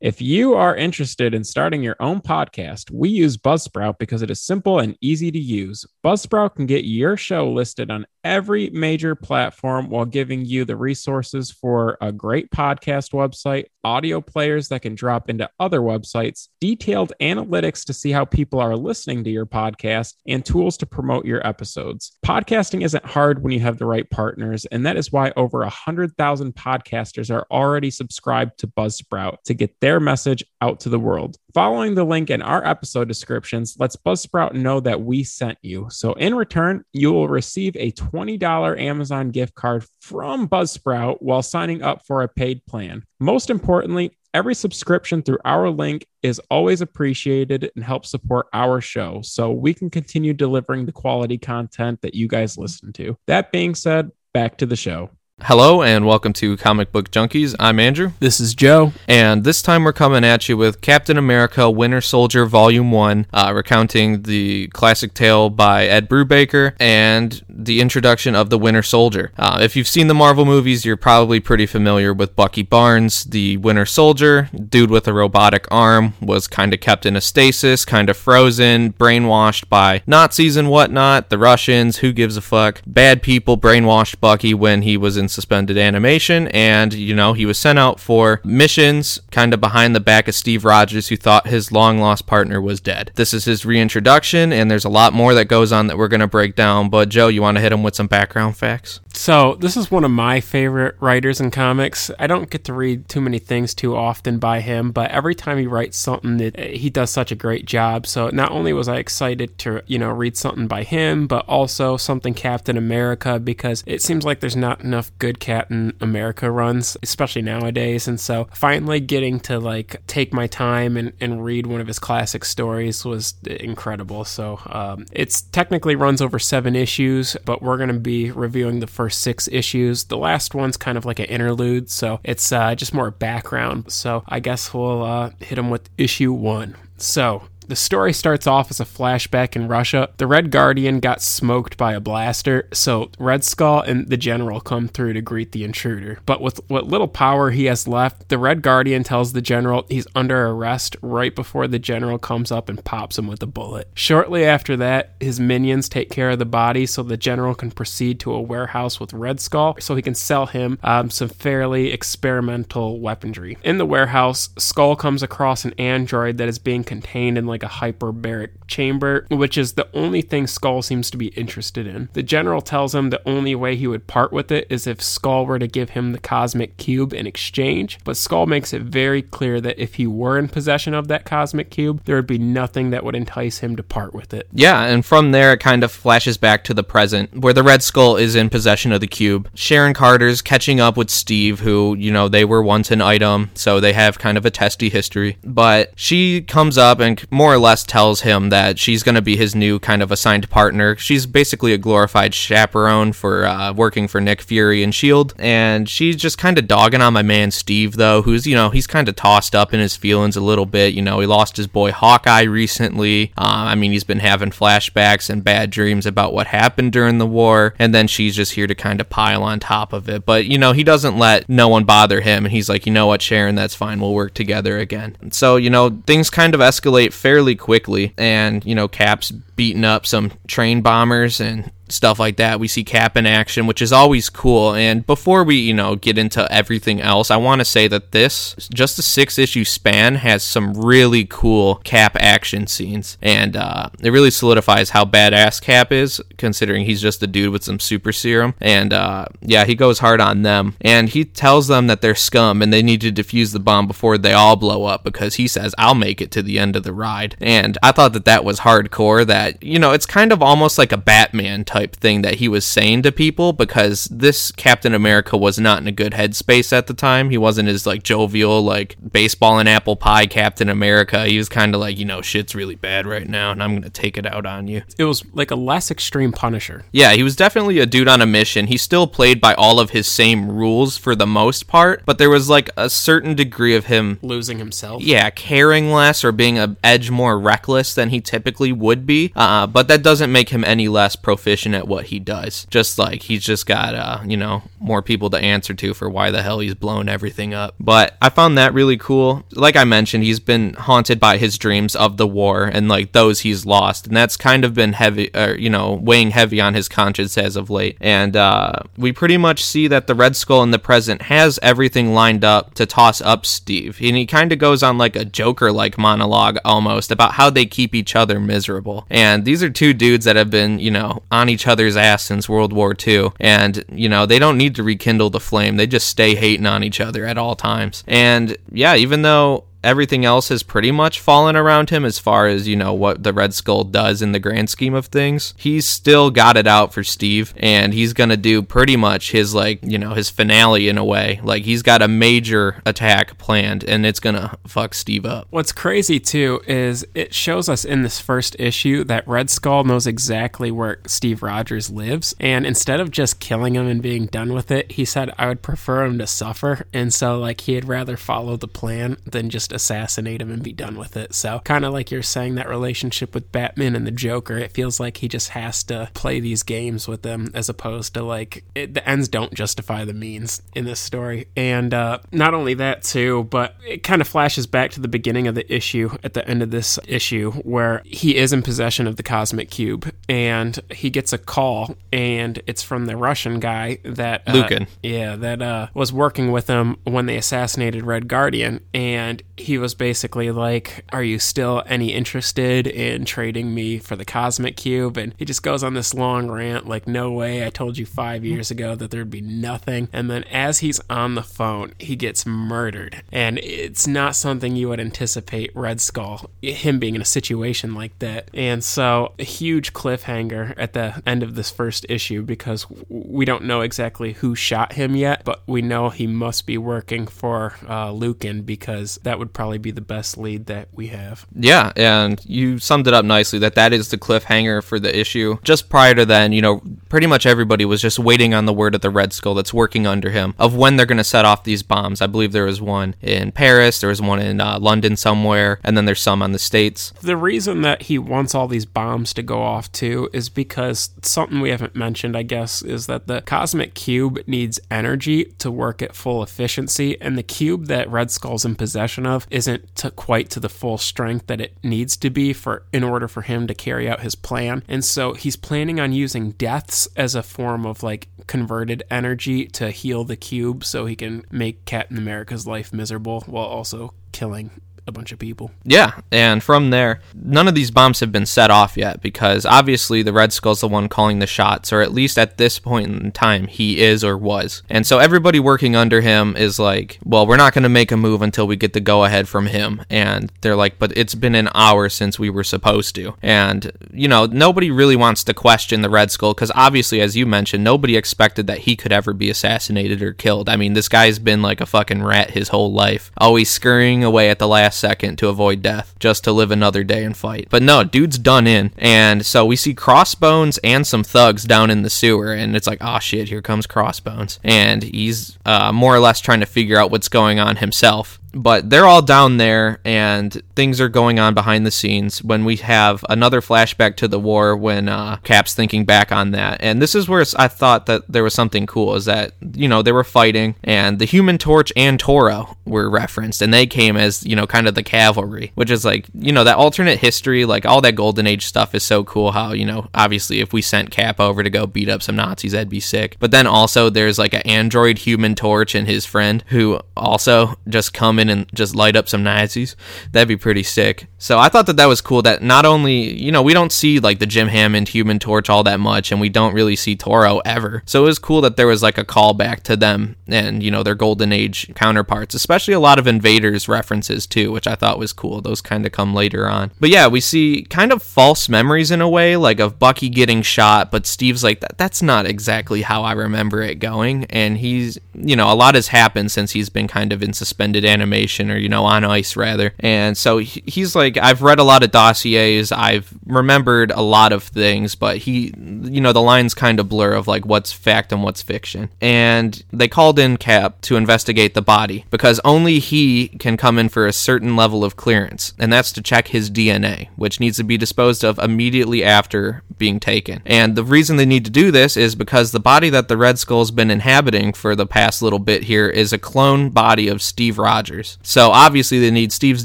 If you are interested in starting your own podcast, we use Buzzsprout because it is simple and easy to use. Buzzsprout can get your show listed on every major platform while giving you the resources for a great podcast website, audio players that can drop into other websites, detailed analytics to see how people are listening to your podcast, and tools to promote your episodes. Podcasting isn't hard when you have the right partners, and that is why over 100,000 podcasters are already subscribed to Buzzsprout to get their message out to the world. Following the link in our episode descriptions lets Buzzsprout know that we sent you. So in return, you will receive a $20 Amazon gift card from Buzzsprout while signing up for a paid plan. Most importantly, every subscription through our link is always appreciated and helps support our show so we can continue delivering the quality content that you guys listen to. That being said, back to the show. Hello and welcome to Comic Book Junkies. I'm Andrew. This is Joe. And this time we're coming at you with Captain America Winter Soldier Volume 1, uh, recounting the classic tale by Ed Brubaker and the introduction of the Winter Soldier. Uh, if you've seen the Marvel movies, you're probably pretty familiar with Bucky Barnes, the Winter Soldier, dude with a robotic arm, was kind of kept in a stasis, kind of frozen, brainwashed by Nazis and whatnot, the Russians, who gives a fuck. Bad people brainwashed Bucky when he was in suspended animation, and you know he was sent out for missions, kind of behind the back of Steve Rogers, who thought his long lost partner was dead. This is his reintroduction, and there's a lot more that goes on that we're gonna break down. But Joe, you want to hit him with some background facts? So, this is one of my favorite writers in comics. I don't get to read too many things too often by him, but every time he writes something, that eh, he does such a great job. So, not only was I excited to, you know, read something by him, but also something Captain America because it seems like there's not enough good Captain America runs, especially nowadays. And so, finally getting to like take my time and, and read one of his classic stories was incredible. So, um, it's technically runs over seven issues, but we're going to be reviewing the first six issues. The last one's kind of like an interlude, so it's uh, just more background. So I guess we'll uh, hit them with issue one. So, the story starts off as a flashback in Russia. The Red Guardian got smoked by a blaster, so Red Skull and the General come through to greet the intruder. But with what little power he has left, the Red Guardian tells the General he's under arrest right before the General comes up and pops him with a bullet. Shortly after that, his minions take care of the body so the General can proceed to a warehouse with Red Skull so he can sell him um, some fairly experimental weaponry. In the warehouse, Skull comes across an android that is being contained in like a hyperbaric chamber, which is the only thing Skull seems to be interested in. The general tells him the only way he would part with it is if Skull were to give him the cosmic cube in exchange, but Skull makes it very clear that if he were in possession of that cosmic cube, there would be nothing that would entice him to part with it. Yeah, and from there it kind of flashes back to the present, where the Red Skull is in possession of the cube. Sharon Carter's catching up with Steve, who, you know, they were once an item, so they have kind of a testy history. But she comes up and more or less tells him that she's going to be his new kind of assigned partner. She's basically a glorified chaperone for uh, working for Nick Fury and S.H.I.E.L.D. And she's just kind of dogging on my man Steve, though, who's, you know, he's kind of tossed up in his feelings a little bit. You know, he lost his boy Hawkeye recently. Uh, I mean, he's been having flashbacks and bad dreams about what happened during the war. And then she's just here to kind of pile on top of it. But, you know, he doesn't let no one bother him. And he's like, you know what, Sharon, that's fine. We'll work together again. So, you know, things kind of escalate fairly quickly. And, you know, Cap's beating up some train bombers and stuff like that. We see Cap in action, which is always cool. And before we, you know, get into everything else, I want to say that this, just a six issue span, has some really cool Cap action scenes. And uh, it really solidifies how badass Cap is, considering he's just a dude with some super serum. And uh, yeah, he goes hard on them. And he tells them that they're scum and they need to defuse the bomb before they all blow up because he says, I'll make it to the end of the ride. And I thought that that was hardcore, that, you know, it's kind of almost like a Batman type thing that he was saying to people because this Captain America was not in a good headspace at the time. He wasn't as like jovial, like baseball and apple pie Captain America. He was kind of like, you know, shit's really bad right now and I'm going to take it out on you. It was like a less extreme Punisher. Yeah, he was definitely a dude on a mission. He still played by all of his same rules for the most part, but there was like a certain degree of him losing himself. Yeah, caring less or being a edge more reckless than he typically would be. Uh, but that doesn't make him any less proficient at what he does. Just like he's just got, uh, you know, more people to answer to for why the hell he's blown everything up. But I found that really cool. Like I mentioned, he's been haunted by his dreams of the war and like those he's lost. And that's kind of been heavy, or, you know, weighing heavy on his conscience as of late. And uh, we pretty much see that the Red Skull in the present has everything lined up to toss up Steve. And he kind of goes on like a Joker like monologue almost about how they keep each other miserable. And these are two dudes that have been, you know, on each other's ass since World War II. And, you know, they don't need to rekindle the flame. They just stay hating on each other at all times. And yeah, even though everything else has pretty much fallen around him as far as, you know, what the Red Skull does in the grand scheme of things. He's still got it out for Steve, and he's going to do pretty much his, like, you know, his finale in a way. Like, he's got a major attack planned, and it's going to fuck Steve up. What's crazy, too, is it shows us in this first issue that Red Skull knows exactly where Steve Rogers lives, and instead of just killing him and being done with it, he said, I would prefer him to suffer, and so, like, he'd rather follow the plan than just just assassinate him and be done with it. So, kind of like you're saying, that relationship with Batman and the Joker, it feels like he just has to play these games with them as opposed to like it, the ends don't justify the means in this story. And uh, not only that, too, but it kind of flashes back to the beginning of the issue at the end of this issue where he is in possession of the Cosmic Cube and he gets a call and it's from the Russian guy that uh, Lukin. Yeah, that uh, was working with him when they assassinated Red Guardian. And he was basically like, Are you still any interested in trading me for the Cosmic Cube? And he just goes on this long rant, like, No way, I told you five years ago that there'd be nothing. And then as he's on the phone, he gets murdered. And it's not something you would anticipate Red Skull, him being in a situation like that. And so, a huge cliffhanger at the end of this first issue because we don't know exactly who shot him yet, but we know he must be working for uh, Lukin because that would probably be the best lead that we have. Yeah, and you summed it up nicely that that is the cliffhanger for the issue. Just prior to then, you know, pretty much everybody was just waiting on the word of the Red Skull that's working under him of when they're going to set off these bombs. I believe there was one in Paris, there was one in uh, London somewhere, and then there's some on the States. The reason that he wants all these bombs to go off too is because something we haven't mentioned, I guess, is that the cosmic cube needs energy to work at full efficiency, and the cube that Red Skull's in possession of isn't to quite to the full strength that it needs to be for in order for him to carry out his plan. And so he's planning on using deaths as a form of like converted energy to heal the cube so he can make Captain America's life miserable while also killing a bunch of people. Yeah, and from there, none of these bombs have been set off yet because obviously the Red Skull's the one calling the shots, or at least at this point in time, he is or was. And so everybody working under him is like, well, we're not going to make a move until we get the go ahead from him. And they're like, but it's been an hour since we were supposed to. And, you know, nobody really wants to question the Red Skull because obviously, as you mentioned, nobody expected that he could ever be assassinated or killed. I mean, this guy's been like a fucking rat his whole life, always scurrying away at the last second to avoid death, just to live another day and fight. But no, dude's done in. And so we see Crossbones and some thugs down in the sewer, and it's like, oh shit, here comes Crossbones. And he's uh, more or less trying to figure out what's going on himself but they're all down there and things are going on behind the scenes when we have another flashback to the war when uh, cap's thinking back on that. And this is where i thought that there was something cool is that you know they were fighting and the human torch and toro were referenced and they came as you know kind of the cavalry which is like you know that alternate history like all that golden age stuff is so cool how you know obviously if we sent cap over to go beat up some nazis that'd be sick. But then also there's like an android human torch and his friend who also just come in and just light up some Nazis. That'd be pretty sick. So I thought that that was cool. That not only you know we don't see like the Jim Hammond Human Torch all that much, and we don't really see Toro ever. So it was cool that there was like a callback to them and you know their golden age counterparts, especially a lot of Invaders references too, which I thought was cool. Those kind of come later on. But yeah, we see kind of false memories in a way, like of Bucky getting shot, but Steve's like that. That's not exactly how I remember it going, and he's you know a lot has happened since he's been kind of in suspended animation or, you know, on ice rather. And so he's like, I've read a lot of dossiers, I've remembered a lot of things, but he, you know, the lines kind of blur of like what's fact and what's fiction. And they called in Cap to investigate the body because only he can come in for a certain level of clearance, and that's to check his DNA, which needs to be disposed of immediately after being taken. And the reason they need to do this is because the body that the Red Skull's been inhabiting for the past little bit here is a clone body of Steve Rogers. So obviously they need Steve's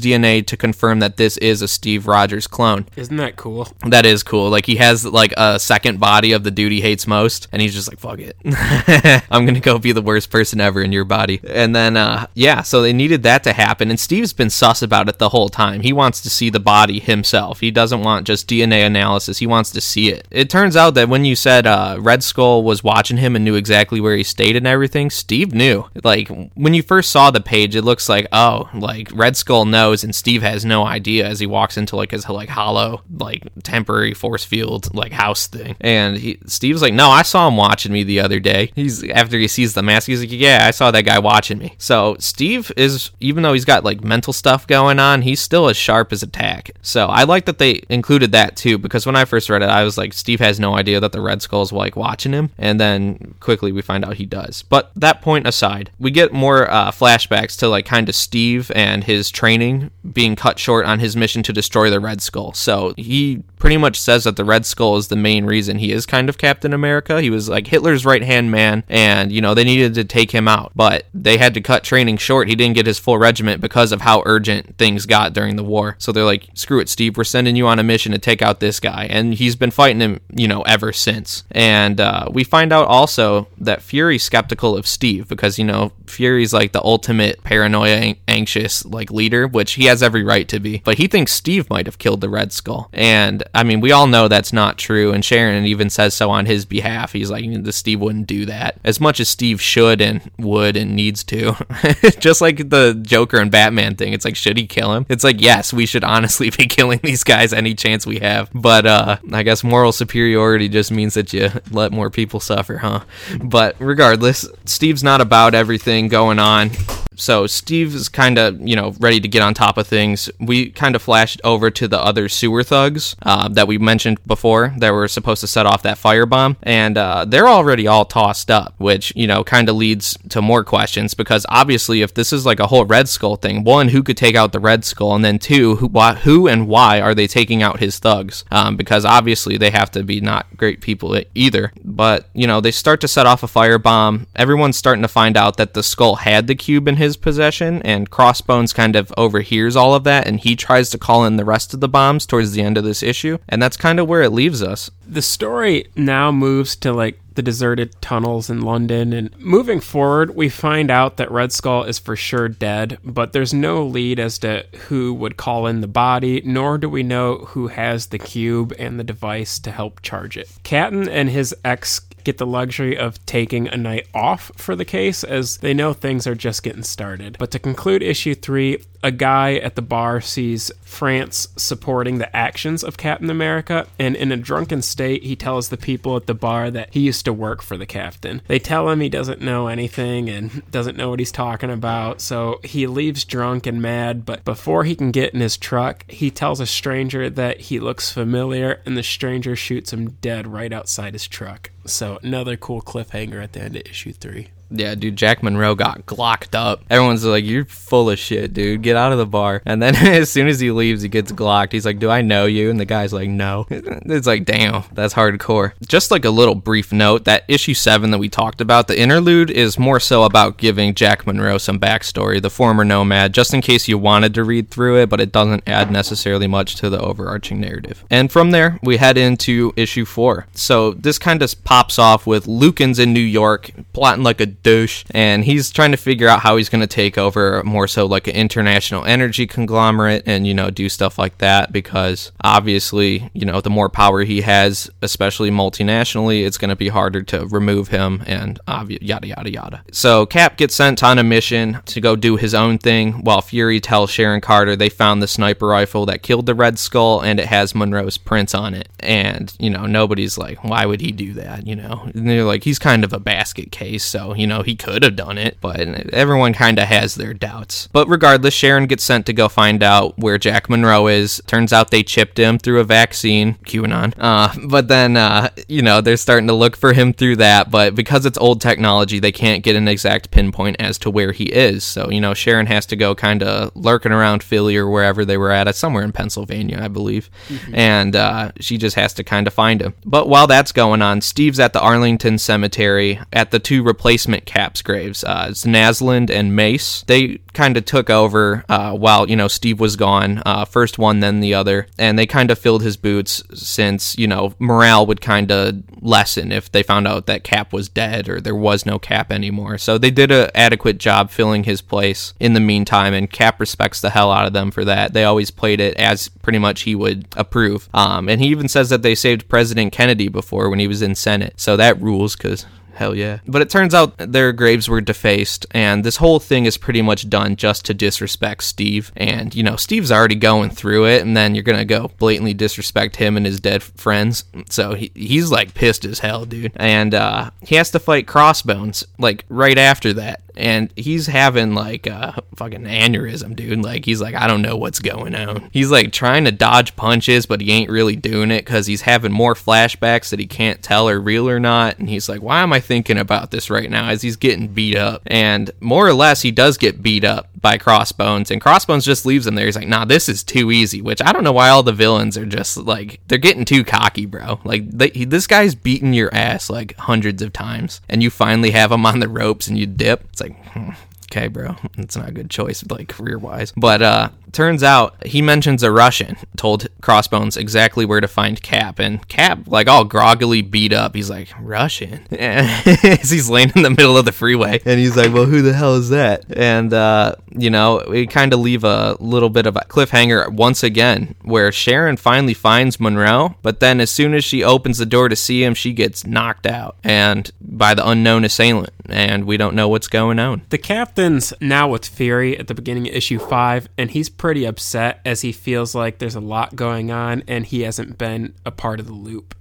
DNA to confirm that this is a Steve Rogers clone. Isn't that cool? That is cool. Like he has like a second body of the dude he hates most, and he's just like, fuck it. I'm gonna go be the worst person ever in your body. And then uh yeah, so they needed that to happen. And Steve's been sus about it the whole time. He wants to see the body himself. He doesn't want just DNA analysis. He wants to see it. It turns out that when you said uh Red Skull was watching him and knew exactly where he stayed and everything, Steve knew. Like when you first saw the page, it looks like, oh, like Red Skull knows and Steve has no idea as he walks into like his like hollow, like temporary force field like house thing. And he Steve's like, No, I saw him watching me the other day. He's after he sees the mask, he's like, Yeah, I saw that guy watching me. So Steve is even though he's got like mental stuff going on, he's still as sharp as attack. So I like that they included that too, because when I first read it, I was like, Steve has no idea that the Red Skull's like watching him, and then quickly we find out he does. But that point aside, we get more uh, flashbacks to like kind of Steve and his training being cut short on his mission to destroy the Red Skull. So he pretty much says that the Red Skull is the main reason he is kind of Captain America. He was like Hitler's right hand man, and you know they needed to take him out, but they had to cut training short. He didn't get his full regiment because of how urgent things got during the war. So they're like, "Screw it, Steve. We're sending you on a mission to take out this guy," and he's been fighting him, you know, ever since. And uh, we find out also that Fury's skeptical of Steve because you know Fury's like the ultimate paranoia, anxious like leader, which he has every right to be. But he thinks Steve might have killed the Red Skull, and I mean, we all know that's not true, and Sharon even says so on his behalf. He's like, Steve wouldn't do that as much as Steve should and would and needs to. Just like the Joker and Batman thing, it's like, should he kill him? It's like, yes, we should honestly be killing these guys any chance we have. But uh, I guess moral superiority just means that you let more people suffer, huh? But regardless, Steve's not about everything going on so Steve is kind of you know ready to get on top of things. We kind of flashed over to the other sewer thugs uh, that we mentioned before that were supposed to set off that firebomb, and uh, they're already all tossed up, which you know kind of leads to more questions because obviously if this is like a whole Red Skull thing, one who could take out the Red Skull, and then two who why, who and why are they taking out his thugs? Um, because obviously they have to be not great people either. But you know they start to set off a firebomb. Everyone's starting to find out that the skull had the cube in his his possession, and Crossbones kind of overhears all of that, and he tries to call in the rest of the bombs towards the end of this issue, and that's kind of where it leaves us. The story now moves to like the deserted tunnels in London. And moving forward, we find out that Red Skull is for sure dead, but there's no lead as to who would call in the body, nor do we know who has the cube and the device to help charge it. Catton and his ex get the luxury of taking a night off for the case as they know things are just getting started. But to conclude issue three, a guy at the bar sees France supporting the actions of Captain America, and in a drunken state, he tells the people at the bar that he used to work for the captain. They tell him he doesn't know anything and doesn't know what he's talking about, so he leaves drunk and mad. But before he can get in his truck, he tells a stranger that he looks familiar, and the stranger shoots him dead right outside his truck. So, another cool cliffhanger at the end of issue three. Yeah, dude, Jack Monroe got glocked up. Everyone's like, "You're full of shit, dude. Get out of the bar." And then as soon as he leaves, he gets glocked. He's like, "Do I know you?" And the guy's like, "No." It's like, damn, that's hardcore. Just like a little brief note that issue seven that we talked about, the interlude is more so about giving Jack Monroe some backstory, the former nomad, just in case you wanted to read through it, but it doesn't add necessarily much to the overarching narrative. And from there, we head into issue four. So this kind of pops off with Lukin's in New York plotting like a douche, and he's trying to figure out how he's going to take over more so like an international energy conglomerate and, you know, do stuff like that because obviously, you know, the more power he has, especially multinationally, it's going to be harder to remove him and obvi- yada, yada, yada. So Cap gets sent on a mission to go do his own thing while Fury tells Sharon Carter they found the sniper rifle that killed the Red Skull and it has Monroe's prints on it. And, you know, nobody's like, why would he do that? You know, and they're like, he's kind of a basket case, so, you you know, he could have done it, but everyone kind of has their doubts. But regardless, Sharon gets sent to go find out where Jack Monroe is. Turns out they chipped him through a vaccine, QAnon. Uh, but then, uh, you know, they're starting to look for him through that. But because it's old technology, they can't get an exact pinpoint as to where he is. So, you know, Sharon has to go kind of lurking around Philly or wherever they were at, somewhere in Pennsylvania, I believe. Mm-hmm. And uh, she just has to kind of find him. But while that's going on, Steve's at the Arlington Cemetery at the two replacement Caps graves, uh, Naslund and Mace. They kind of took over uh, while you know Steve was gone. Uh, first one, then the other, and they kind of filled his boots since you know morale would kind of lessen if they found out that Cap was dead or there was no Cap anymore. So they did an adequate job filling his place in the meantime, and Cap respects the hell out of them for that. They always played it as pretty much he would approve. Um, and he even says that they saved President Kennedy before when he was in Senate, so that rules because Hell yeah. But it turns out their graves were defaced, and this whole thing is pretty much done just to disrespect Steve. And, you know, Steve's already going through it, and then you're going to go blatantly disrespect him and his dead friends. So he, he's like pissed as hell, dude. And uh, he has to fight Crossbones, like, right after that and he's having like a fucking aneurysm, dude. Like he's like, I don't know what's going on. He's like trying to dodge punches, but he ain't really doing it because he's having more flashbacks that he can't tell are real or not. And he's like, why am I thinking about this right now? As he's getting beat up, and more or less, he does get beat up by Crossbones, and Crossbones just leaves him there. He's like, nah, this is too easy. Which I don't know why all the villains are just like they're getting too cocky, bro. Like they, he, this guy's beating your ass like hundreds of times, and you finally have him on the ropes and you dip. It's like like, hmm, okay, bro, it's not a good choice, like career wise. But uh, turns out he mentions a Russian, told Crossbones exactly where to find Cap, and Cap, like all groggily beat up, he's like, Russian? As he's laying in the middle of the freeway, and he's like, well, who the hell is that? And, uh, you know, we kind of leave a little bit of a cliffhanger once again, where Sharon finally finds Monroe, but then as soon as she opens the door to see him, she gets knocked out, and by the unknown assailant, and we don't know what's going on. The captain's now with Fury at the beginning of issue five, and he's pretty upset as he feels like there's a lot going on and he hasn't been a part of the loop.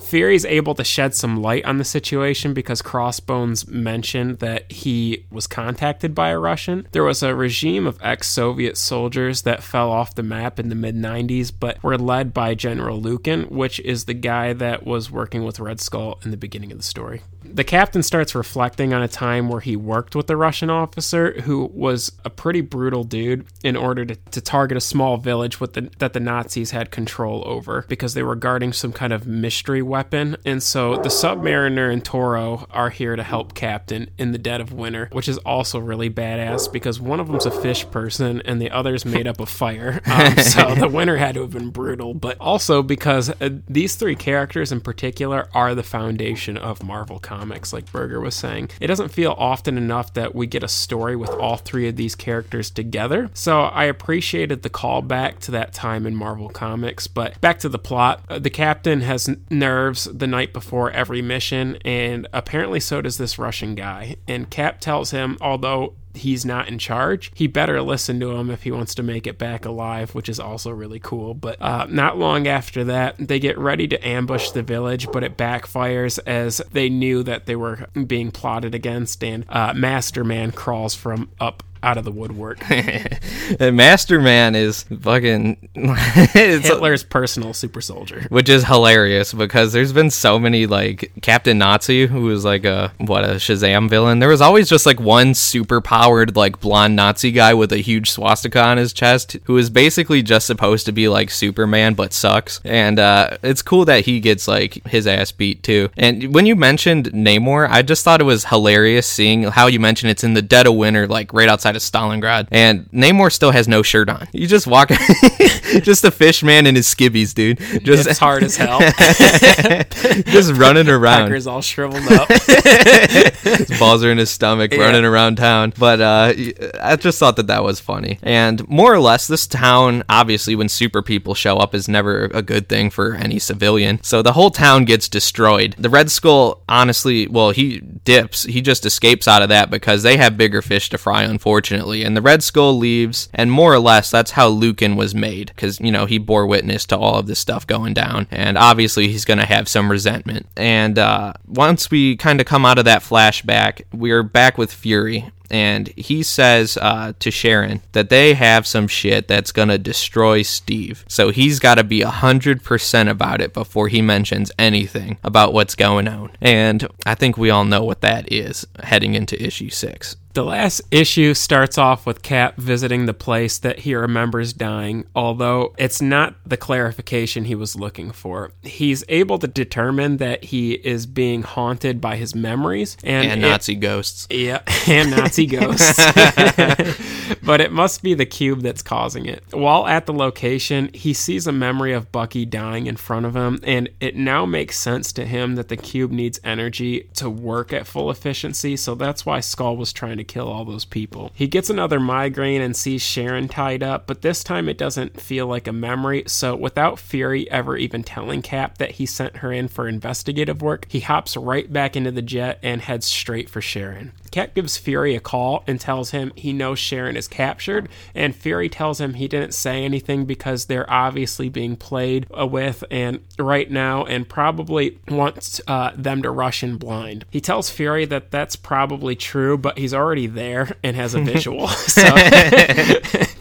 Fury's able to shed some light on the situation because Crossbones mentioned that he was contacted by a Russian. There was a regime of ex Soviet soldiers that fell off the map in the mid 90s, but were led by General Lukin, which is the guy that was working with Red Skull in the beginning of the story. The captain starts reflecting on a time where he worked with a Russian officer who was a pretty brutal dude in order to, to target a small village with the, that the Nazis had control over because they were guarding some kind of mystery weapon. And so the Submariner and Toro are here to help Captain in the dead of winter, which is also really badass because one of them's a fish person and the other's made up of fire. Um, so the winter had to have been brutal, but also because uh, these three characters in particular are the foundation of Marvel Comics, like Berger was saying. It doesn't feel often enough that we get a story with all three of these characters together. So I appreciated the callback to that time in Marvel Comics. But back to the plot, uh, the captain has nerves the night before every mission, and apparently so does this Russian guy. And Cap tells him, although he's not in charge, he better listen to him if he wants to make it back alive, which is also really cool. But uh, not long after that, they get ready to ambush the village, but it backfires as they knew that they were being plotted against, and uh, Masterman crawls from up out of the woodwork. Masterman is fucking Hitler's personal super soldier, which is hilarious because there's been so many like Captain Nazi, who was like a what a Shazam villain. There was always just like one super powered like blonde Nazi guy with a huge swastika on his chest, who is basically just supposed to be like Superman but sucks. And uh, it's cool that he gets like his ass beat too. And when you mentioned Namor, I just thought it was hilarious seeing how you mentioned it's in the dead of winter, like right outside outside of Stalingrad, and Namor still has no shirt on. You just walk, just a fish man in his skivvies, dude. Just it's hard as hell. just running around. Packer's all shriveled up. his balls are in his stomach, yeah. running around town. But uh, I just thought that that was funny, and more or less, this town, obviously, when super people show up, is never a good thing for any civilian. So the whole town gets destroyed. The Red Skull, honestly, well, he dips. He just escapes out of that because they have bigger fish to fry, unfortunately unfortunately. And the Red Skull leaves, and more or less, that's how Lukin was made, because, you know, he bore witness to all of this stuff going down. And obviously, he's going to have some resentment. And uh, once we kind of come out of that flashback, we're back with Fury and he says uh, to Sharon that they have some shit that's gonna destroy Steve. So he's got to be a hundred percent about it before he mentions anything about what's going on. And I think we all know what that is heading into issue six. The last issue starts off with Cap visiting the place that he remembers dying, although it's not the clarification he was looking for. He's able to determine that he is being haunted by his memories and, And it- Nazi ghosts. yeah, and Nazi ghosts. but it must be the cube that's causing it. While at the location, he sees a memory of Bucky dying in front of him, and it now makes sense to him that the cube needs energy to work at full efficiency, so that's why Skull was trying to kill all those people. He gets another migraine and sees Sharon tied up, but this time it doesn't feel like a memory, so without Fury ever even telling Cap that he sent her in for investigative work, he hops right back into the jet and heads straight for Sharon. Cap gives Fury a call and tells him he knows Sharon is captured, and Fury tells him he didn't say anything because they're obviously being played with and right now and probably wants uh, them to rush in blind. He tells Fury that that's probably true, but he's already there and has a visual. so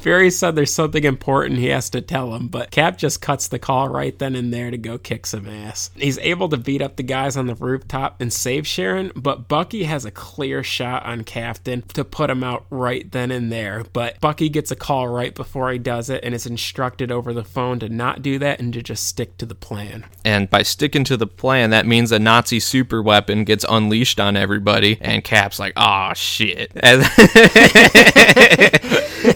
Fury said there's something important he has to tell him, but Cap just cuts the call right then and there to go kick some ass. He's able to beat up the guys on the rooftop and save Sharon, but Bucky has a clear shot on Captain to put him out right then and there. But Bucky gets a call right before he does it and is instructed over the phone to not do that and to just stick to the plan. And by sticking to the plan, that means a Nazi super weapon gets unleashed on everybody, and Cap's like, "Ah, shit!" And,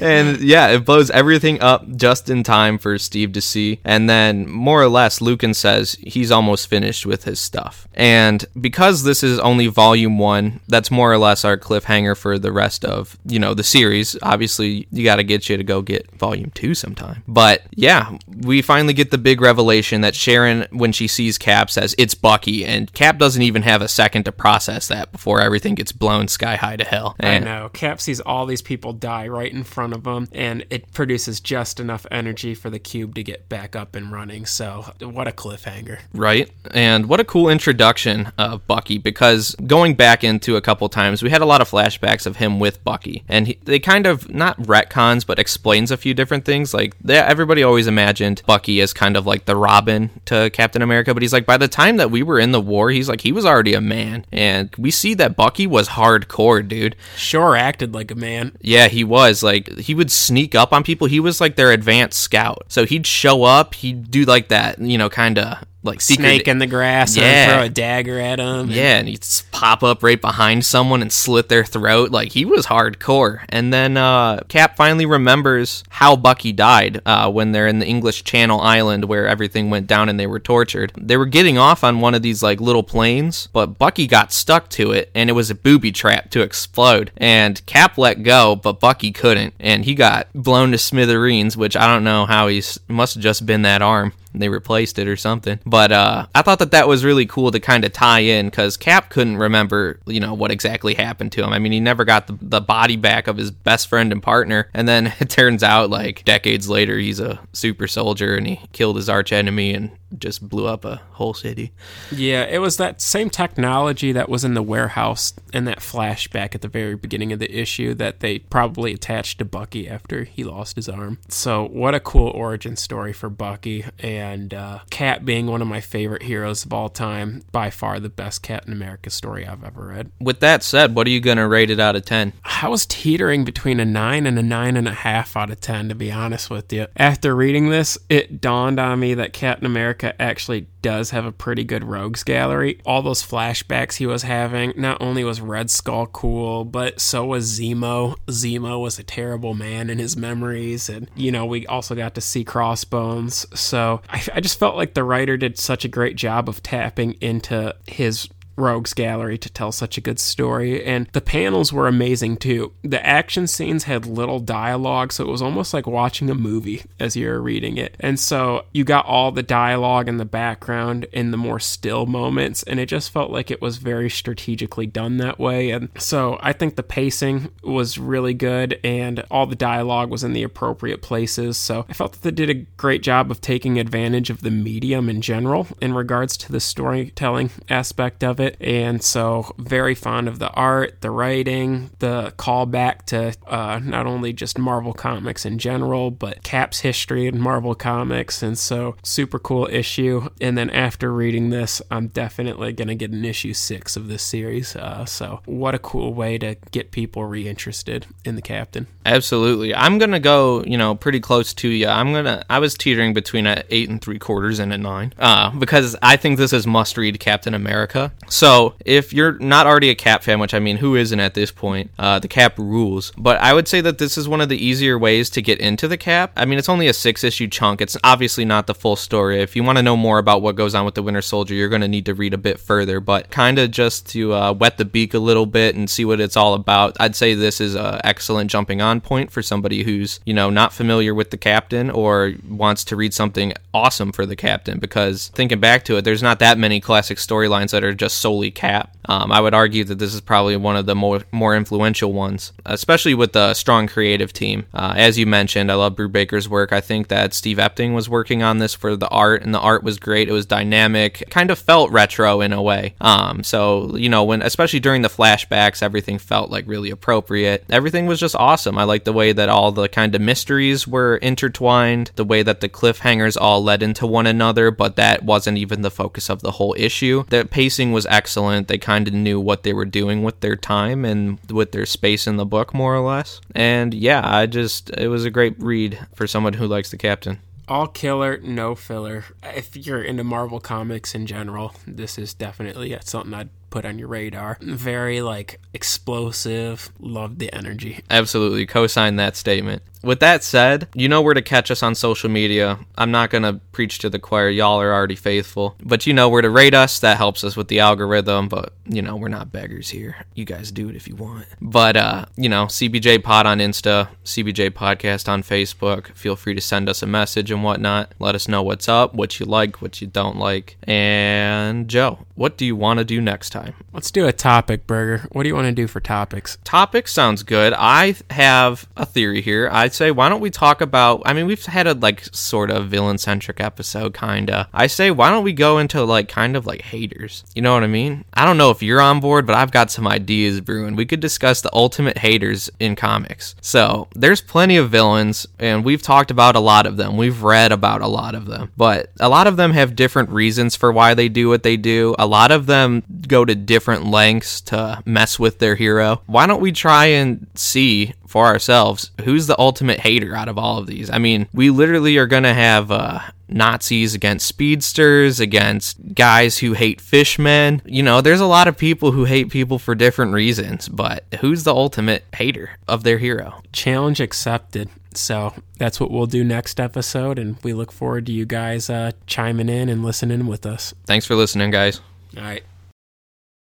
and yeah, it blows everything up just in time for Steve to see. And then, more or less, Lukin says he's almost finished with his stuff. And because this is only volume one, that's more or less our cliffhanger for the rest of you know the series. Obviously, you got to get you to go get volume two sometime. But yeah, we finally get the big revelation that Sharon, when she sees Cap, says it's Bucky, and Cap doesn't even have a second to process that before everything gets blown sky high to hell. I And- know. Cap sees all these people die right in front of him, and it produces just enough energy for the cube to get back up and running. So, what a cliffhanger. Right. And what a cool introduction of Bucky because going back into a couple times, we had a lot of flashbacks of him with Bucky. And he, they kind of, not retcons, but explains a few different things. Like, they, everybody always imagined Bucky as kind of like the Robin to Captain America. But he's like, by the time that we were in the war, he's like, he was already a man. And we see that Bucky was hardcore, dude. Sure acted like a man. Yeah, he was. Like, he would sneak up on people. He was like their advanced scout. So he'd show up, he'd do like that, you know, kind of like secret. Snake in the grass Yeah. and throw a dagger at him. Yeah, and he'd pop up right behind someone and slit their throat. Like he was hardcore. And then uh, Cap finally remembers how Bucky died uh, when they're in the English Channel Island where everything went down and they were tortured. They were getting off on one of these like little planes, but Bucky got stuck to it and it was a booby trap to explode. And Cap let go, but Bucky couldn't, and he got blown to smithereens. Which I don't know how he's must have just been that arm they replaced it or something. But uh, I thought that that was really cool to kind of tie in because Cap couldn't remember, you know, what exactly happened to him. I mean, he never got the, the body back of his best friend and partner. And then it turns out, like, decades later, he's a super soldier and he killed his arch enemy and just blew up a whole city. Yeah, it was that same technology that was in the warehouse in that flashback at the very beginning of the issue that they probably attached to Bucky after he lost his arm. So, what a cool origin story for Bucky. And uh, Cap being one of my favorite heroes of all time, by far the best Captain America story I've ever read. With that said, what are you going to rate it out of 10? I was teetering between a nine and a nine and a half out of ten, to be honest with you. After reading this, it dawned on me that Captain America actually does have a pretty good rogues gallery. All those flashbacks he was having, not only was Red Skull cool, but so was Zemo. Zemo was a terrible man in his memories, and you know, we also got to see Crossbones. So I, I just felt like the writer did such a great job of tapping into his rogues gallery to tell such a good story and the panels were amazing too. The action scenes had little dialogue so it was almost like watching a movie as you were reading it. And so you got all the dialogue in the background in the more still moments and it just felt like it was very strategically done that way. And so i think the pacing was really good and all the dialogue was in the appropriate places. So i felt that they did a great job of taking advantage of the medium in general in regards to the storytelling aspect of it. And so, very fond of the art, the writing, the callback to uh, not only just Marvel Comics in general, but Cap's history in Marvel Comics. And so, super cool issue. And then, after reading this, I'm definitely going to get an issue six of this series. Uh, so, what a cool way to get people reinterested in the Captain. Absolutely. I'm going to go, you know, pretty close to you. I'm going to, I was teetering between a eight and three quarters and a nine uh, because I think this is must read Captain America. So if you're not already a Cap fan, which I mean, who isn't at this point? Uh, the Cap rules. But I would say that this is one of the easier ways to get into the Cap. I mean, it's only a six issue chunk. It's obviously not the full story. If you want to know more about what goes on with the Winter Soldier, you're going to need to read a bit further. But kind of just to uh, wet the beak a little bit and see what it's all about, I'd say this is an excellent jumping on point for somebody who's, you know, not familiar with the Captain or wants to read something awesome for the Captain. Because thinking back to it, there's not that many classic storylines that are just solely Cap. Um, I would argue that this is probably one of the more more influential ones, especially with the strong creative team. Uh, as you mentioned, I love Brubaker's work. I think that Steve Epting was working on this for the art, and the art was great. It was dynamic, kind of felt retro in a way. Um, so you know, when especially during the flashbacks, everything felt like really appropriate. Everything was just awesome. I like the way that all the kind of mysteries were intertwined, the way that the cliffhangers all led into one another, but that wasn't even the focus of the whole issue. The pacing was excellent. They kind of knew what they were doing with their time and with their space in the book, more or less. And yeah, I just, it was a great read for someone who likes the captain. All killer, no filler. If you're into Marvel Comics in general, this is definitely something I'd put on your radar. Very like explosive. Love the energy. Absolutely. Co sign that statement. With that said, you know where to catch us on social media. I'm not going to preach to the choir. Y'all are already faithful. But you know where to rate us. That helps us with the algorithm. But, you know, we're not beggars here. You guys do it if you want. But, uh, you know, CBJ Pod on Insta, CBJ Podcast on Facebook. Feel free to send us a message and whatnot. Let us know what's up, what you like, what you don't like. And, Joe, what do you want to do next time? Let's do a topic, Burger. What do you want to do for topics? Topics sounds good. I have a theory here. I'd say why don't we talk about I mean we've had a like sort of villain centric episode kinda. I say why don't we go into like kind of like haters. You know what I mean? I don't know if you're on board, but I've got some ideas brewing. We could discuss the ultimate haters in comics. So there's plenty of villains and we've talked about a lot of them. We've read about a lot of them. But a lot of them have different reasons for why they do what they do. A lot of them go to different lengths to mess with their hero. Why don't we try and see for ourselves who's the ultimate hater out of all of these. I mean, we literally are going to have uh, Nazis against speedsters, against guys who hate fishmen. You know, there's a lot of people who hate people for different reasons, but who's the ultimate hater of their hero? Challenge accepted. So that's what we'll do next episode, and we look forward to you guys uh, chiming in and listening with us. Thanks for listening, guys. All right.